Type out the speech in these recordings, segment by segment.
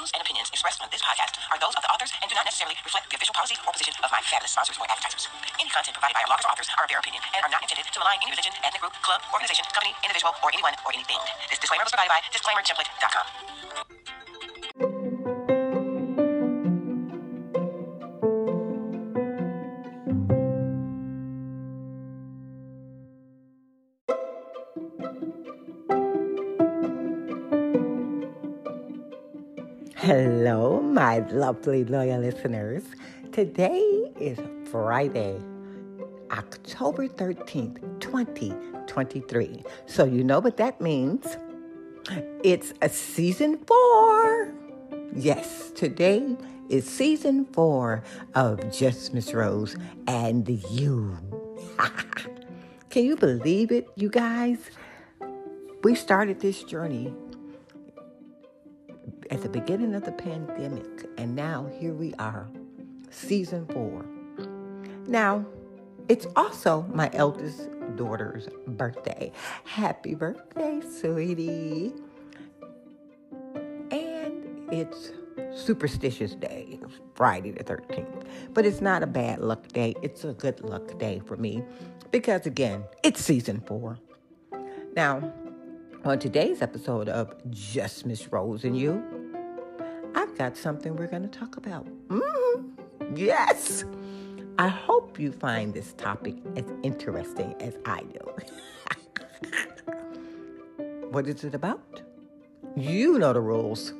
views and opinions expressed on this podcast are those of the authors and do not necessarily reflect the official policy or position of my fabulous sponsors or advertisers. Any content provided by our bloggers or authors are their opinion and are not intended to malign any religion, ethnic group, club, organization, company, individual, or anyone or anything. This disclaimer was provided by disclaimertemplate.com. Hello, my lovely loyal listeners. Today is Friday, October 13th, 2023. So, you know what that means? It's a season four. Yes, today is season four of Just Miss Rose and You. Can you believe it, you guys? We started this journey at the beginning of the pandemic, and now here we are, season four. Now, it's also my eldest daughter's birthday. Happy birthday, sweetie. And it's Superstitious Day, Friday the 13th. But it's not a bad luck day, it's a good luck day for me because, again, it's season four. Now, on today's episode of Just Miss Rose and You, I've something we're going to talk about. Mm-hmm. Yes. I hope you find this topic as interesting as I do. what is it about? You know the rules.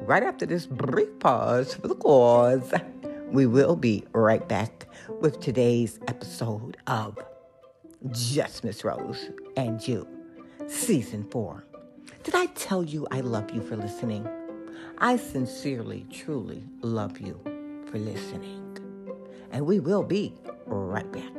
Right after this brief pause for the cause, we will be right back with today's episode of Just Miss Rose and You, Season 4. Did I tell you I love you for listening? I sincerely, truly love you for listening. And we will be right back.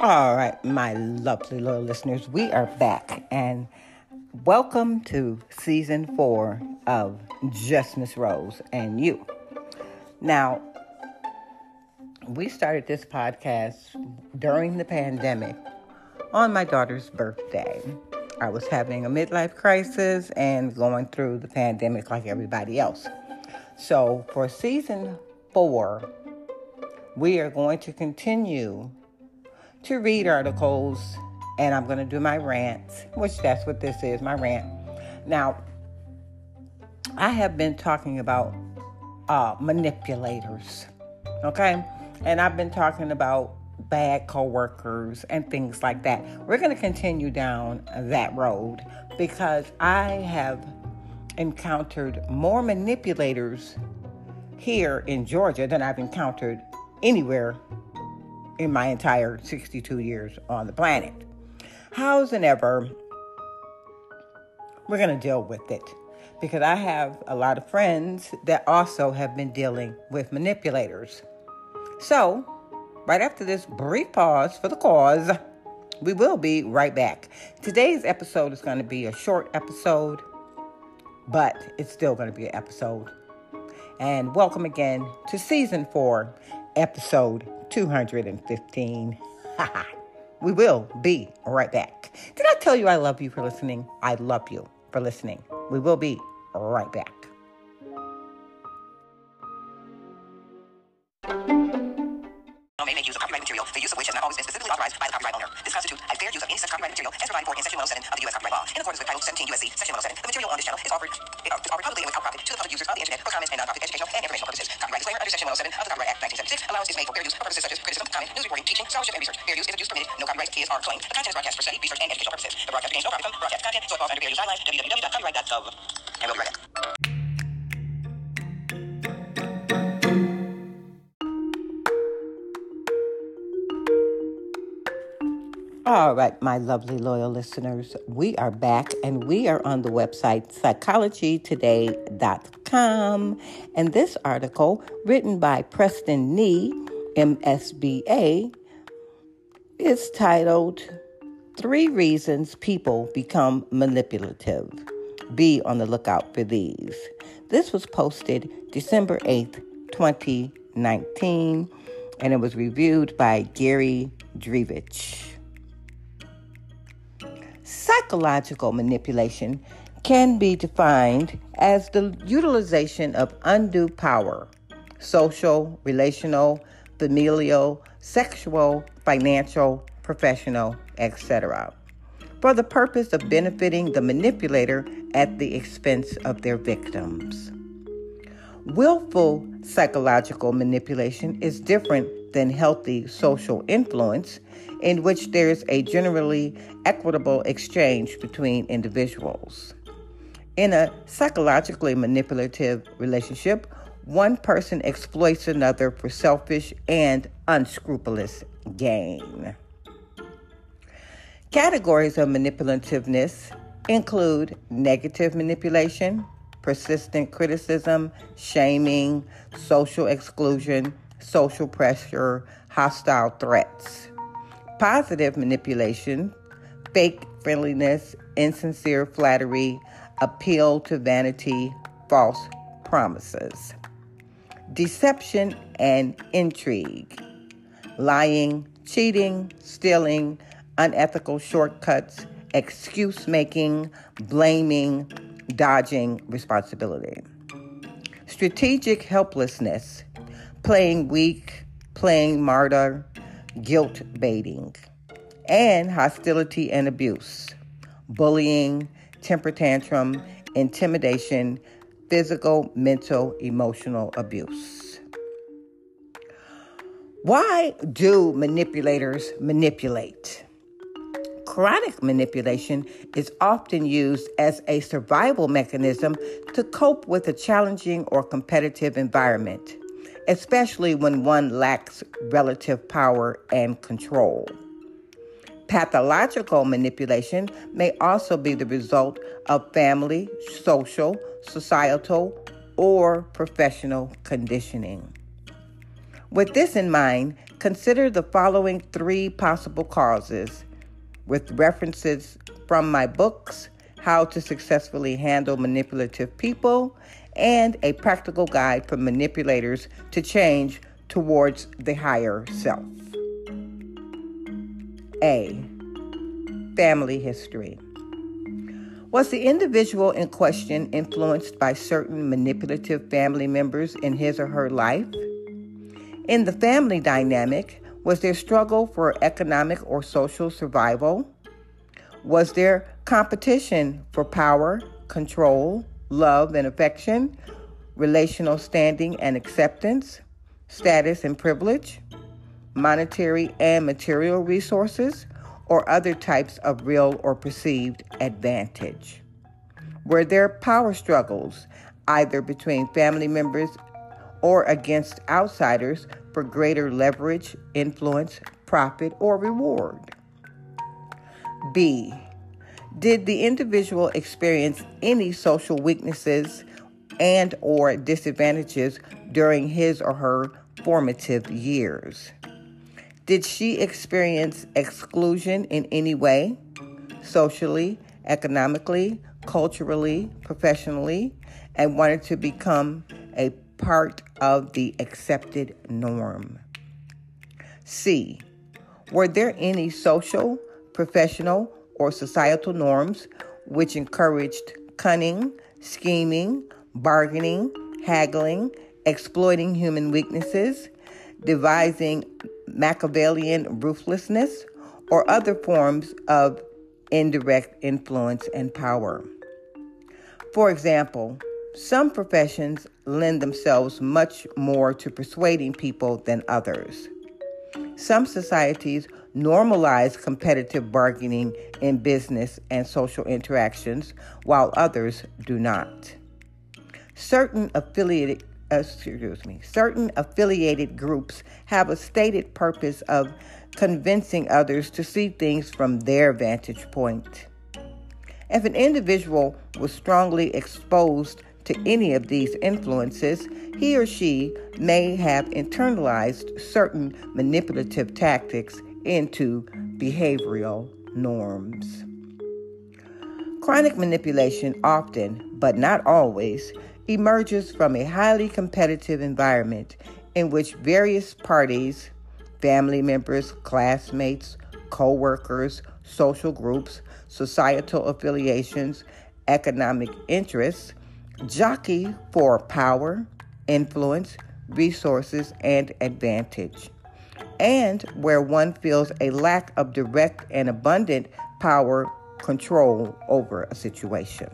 All right, my lovely loyal listeners, we are back and welcome to season four of Just Miss Rose and You. Now, we started this podcast during the pandemic on my daughter's birthday. I was having a midlife crisis and going through the pandemic like everybody else. So, for season four, we are going to continue to read articles and I'm going to do my rant, which that's what this is, my rant. Now, I have been talking about uh, manipulators, okay? And I've been talking about bad coworkers and things like that. We're going to continue down that road because I have encountered more manipulators here in Georgia than I've encountered anywhere in my entire 62 years on the planet. How's and ever, we're going to deal with it because I have a lot of friends that also have been dealing with manipulators. So, right after this brief pause for the cause, we will be right back. Today's episode is going to be a short episode, but it's still going to be an episode. And welcome again to season four, episode 215. we will be right back. Did I tell you I love you for listening? I love you for listening. We will be right back. May make use of copyright material, the use of which has not always been specifically authorized by the copyright owner. This constitutes a fair use of any such copyright material as provided for in Section 107 of the U.S. Copyright Law. In accordance with Title 17 U.S.C. Section 107, the material on this channel is offered, is offered publicly and without profit to the public users of the internet for comment and non-profit educational and informational purposes. Copyright disclaimer under Section 107 of the Copyright Act 1976 allows is made for fair use for purposes such as criticism, comment, news reporting, teaching, scholarship, and research. Fair use is a use permitted. No copyright fees are claimed. The content is broadcast for study, research, and educational purposes. The broadcast contains no profit from broadcast content, so it falls under fair use guidelines www.copyright.gov. And we'll be right back. All right, my lovely loyal listeners, we are back and we are on the website psychologytoday.com. And this article, written by Preston Ni, MSBA, is titled Three reasons people become manipulative. Be on the lookout for these. This was posted December 8th, 2019, and it was reviewed by Gary Drevitch. Psychological manipulation can be defined as the utilization of undue power, social, relational, familial, sexual, financial, professional, etc., for the purpose of benefiting the manipulator at the expense of their victims. Willful psychological manipulation is different than healthy social influence, in which there's a generally equitable exchange between individuals. In a psychologically manipulative relationship, one person exploits another for selfish and unscrupulous gain. Categories of manipulativeness include negative manipulation, persistent criticism, shaming, social exclusion, social pressure, hostile threats. Positive manipulation, fake friendliness, insincere flattery, appeal to vanity, false promises. Deception and intrigue, lying, cheating, stealing, unethical shortcuts, excuse making, blaming, dodging responsibility. Strategic helplessness, playing weak, playing martyr, guilt baiting, and hostility and abuse, bullying, temper tantrum, intimidation, physical, mental, emotional abuse. Why do manipulators manipulate? Chronic manipulation is often used as a survival mechanism to cope with a challenging or competitive environment, especially when one lacks relative power and control. Pathological manipulation may also be the result of family, social, societal, or professional conditioning. With this in mind, consider the following three possible causes with references from my books, How to Successfully Handle Manipulative People, and a practical guide for manipulators to change towards the higher self. A. Family history. Was the individual in question influenced by certain manipulative family members in his or her life? In the family dynamic, was there struggle for economic or social survival? Was there competition for power, control, love and affection, relational standing and acceptance, status and privilege, monetary and material resources, or other types of real or perceived advantage? Were there power struggles, either between family members or against outsiders for greater leverage, influence, profit, or reward? B. Did the individual experience any social weaknesses and or disadvantages during his or her formative years? Did she experience exclusion in any way, socially, economically, culturally, professionally, and wanted to become a part of the accepted norm. C. Were there any social, professional, or societal norms which encouraged cunning, scheming, bargaining, haggling, exploiting human weaknesses, devising Machiavellian ruthlessness, or other forms of indirect influence and power? For example, some professions lend themselves much more to persuading people than others. Some societies normalize competitive bargaining in business and social interactions, while others do not. Certain affiliated uh, excuse me, certain affiliated groups have a stated purpose of convincing others to see things from their vantage point. If an individual was strongly exposed to any of these influences, he or she may have internalized certain manipulative tactics into behavioral norms. Chronic manipulation often, but not always, emerges from a highly competitive environment in which various parties, family members, classmates, co workers, social groups, societal affiliations, economic interests jockey for power, influence, resources, and advantage, and where one feels a lack of direct and abundant power control over a situation.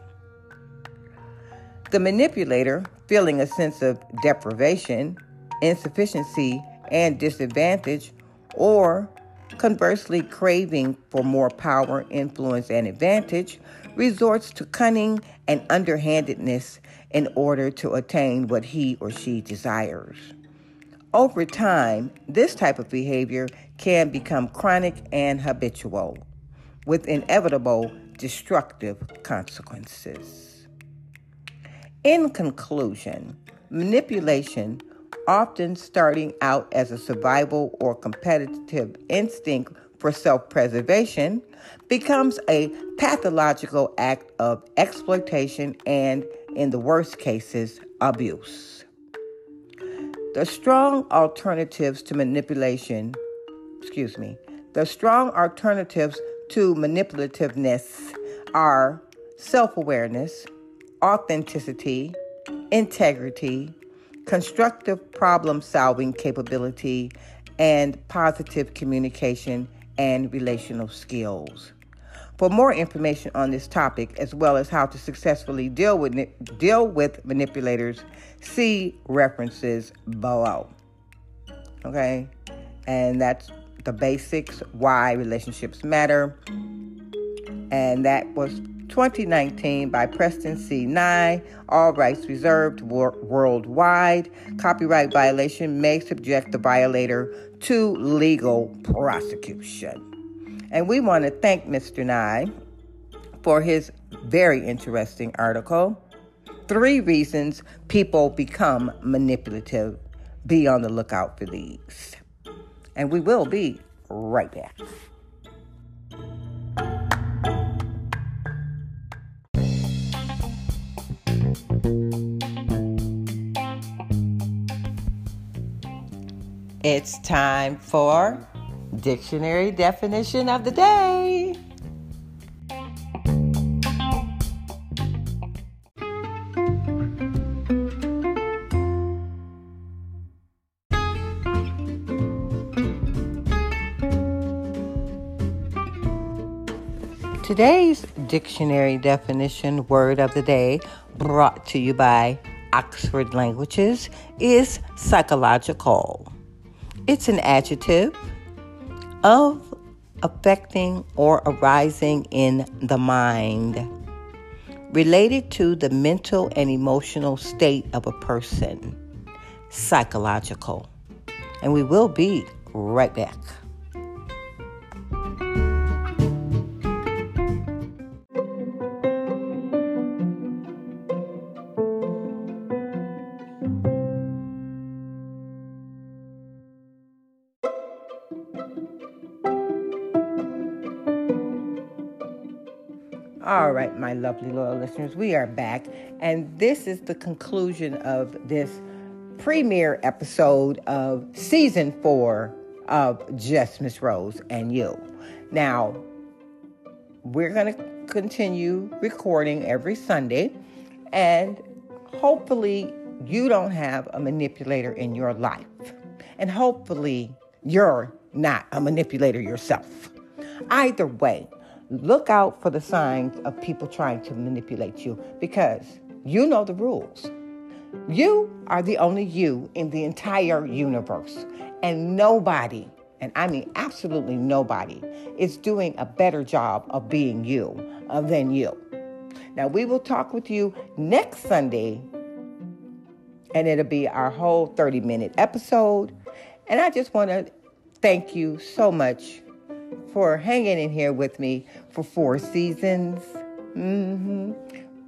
The manipulator, feeling a sense of deprivation, insufficiency, and disadvantage, or conversely craving for more power, influence, and advantage, resorts to cunning and underhandedness in order to attain what he or she desires. Over time, this type of behavior can become chronic and habitual, with inevitable destructive consequences. In conclusion, manipulation, often starting out as a survival or competitive instinct for self preservation, becomes a pathological act of exploitation and, in the worst cases, abuse. The strong alternatives to manipulation, excuse me, the strong alternatives to manipulativeness are self awareness, authenticity, integrity, constructive problem solving capability, and positive communication and relational skills. For more information on this topic, as well as how to successfully deal with, deal with manipulators, see references below. Okay? And that's the basics why relationships matter. And that was 2019 by Preston C. Nye. All rights reserved wor- worldwide. Copyright violation may subject the violator to legal prosecution. And we want to thank Mr. Nye for his very interesting article. Three reasons people become manipulative. Be on the lookout for these. And we will be right back. It's time for Dictionary definition of the day. Today's dictionary definition word of the day, brought to you by Oxford Languages, is psychological. It's an adjective of affecting or arising in the mind related to the mental and emotional state of a person, psychological. And we will be right back. All right, my lovely loyal listeners, we are back, and this is the conclusion of this premiere episode of season four of Just Miss Rose and You. Now, we're going to continue recording every Sunday, and hopefully, you don't have a manipulator in your life, and hopefully, you're not a manipulator yourself. Either way, look out for the signs of people trying to manipulate you because you know the rules. You are the only you in the entire universe, and nobody, and I mean absolutely nobody, is doing a better job of being you uh, than you. Now, we will talk with you next Sunday, and it'll be our whole 30 minute episode. And I just want to thank you so much for hanging in here with me for four seasons. Mm-hmm.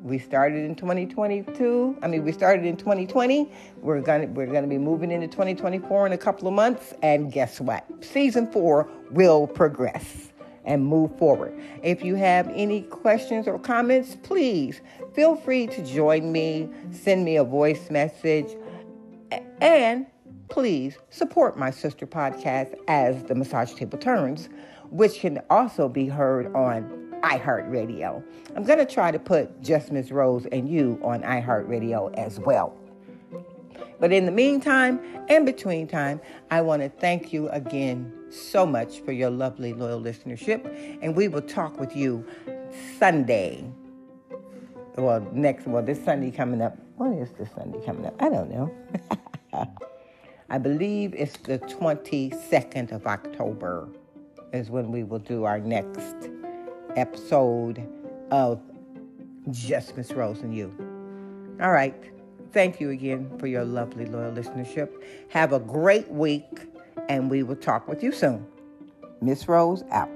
We started in 2022. I mean, we started in 2020. We're gonna we're gonna be moving into 2024 in a couple of months. And guess what? Season four will progress. and move forward. If you have any questions or comments, please feel free to join me, send me a voice message, and please support my sister podcast as the massage table turns, which can also be heard on iHeartRadio. I'm going to try to put Just Miss Rose and you on iHeartRadio as well. But in the meantime and between time, I want to thank you again so much for your lovely, loyal listenership. And we will talk with you Sunday. Well, next, well, this Sunday coming up. What is this Sunday coming up? I don't know. I believe it's the 22nd of October is when we will do our next episode of Just Miss Rose and You. All right. Thank you again for your lovely, loyal listenership. Have a great week and we will talk with you soon. Miss Rose out.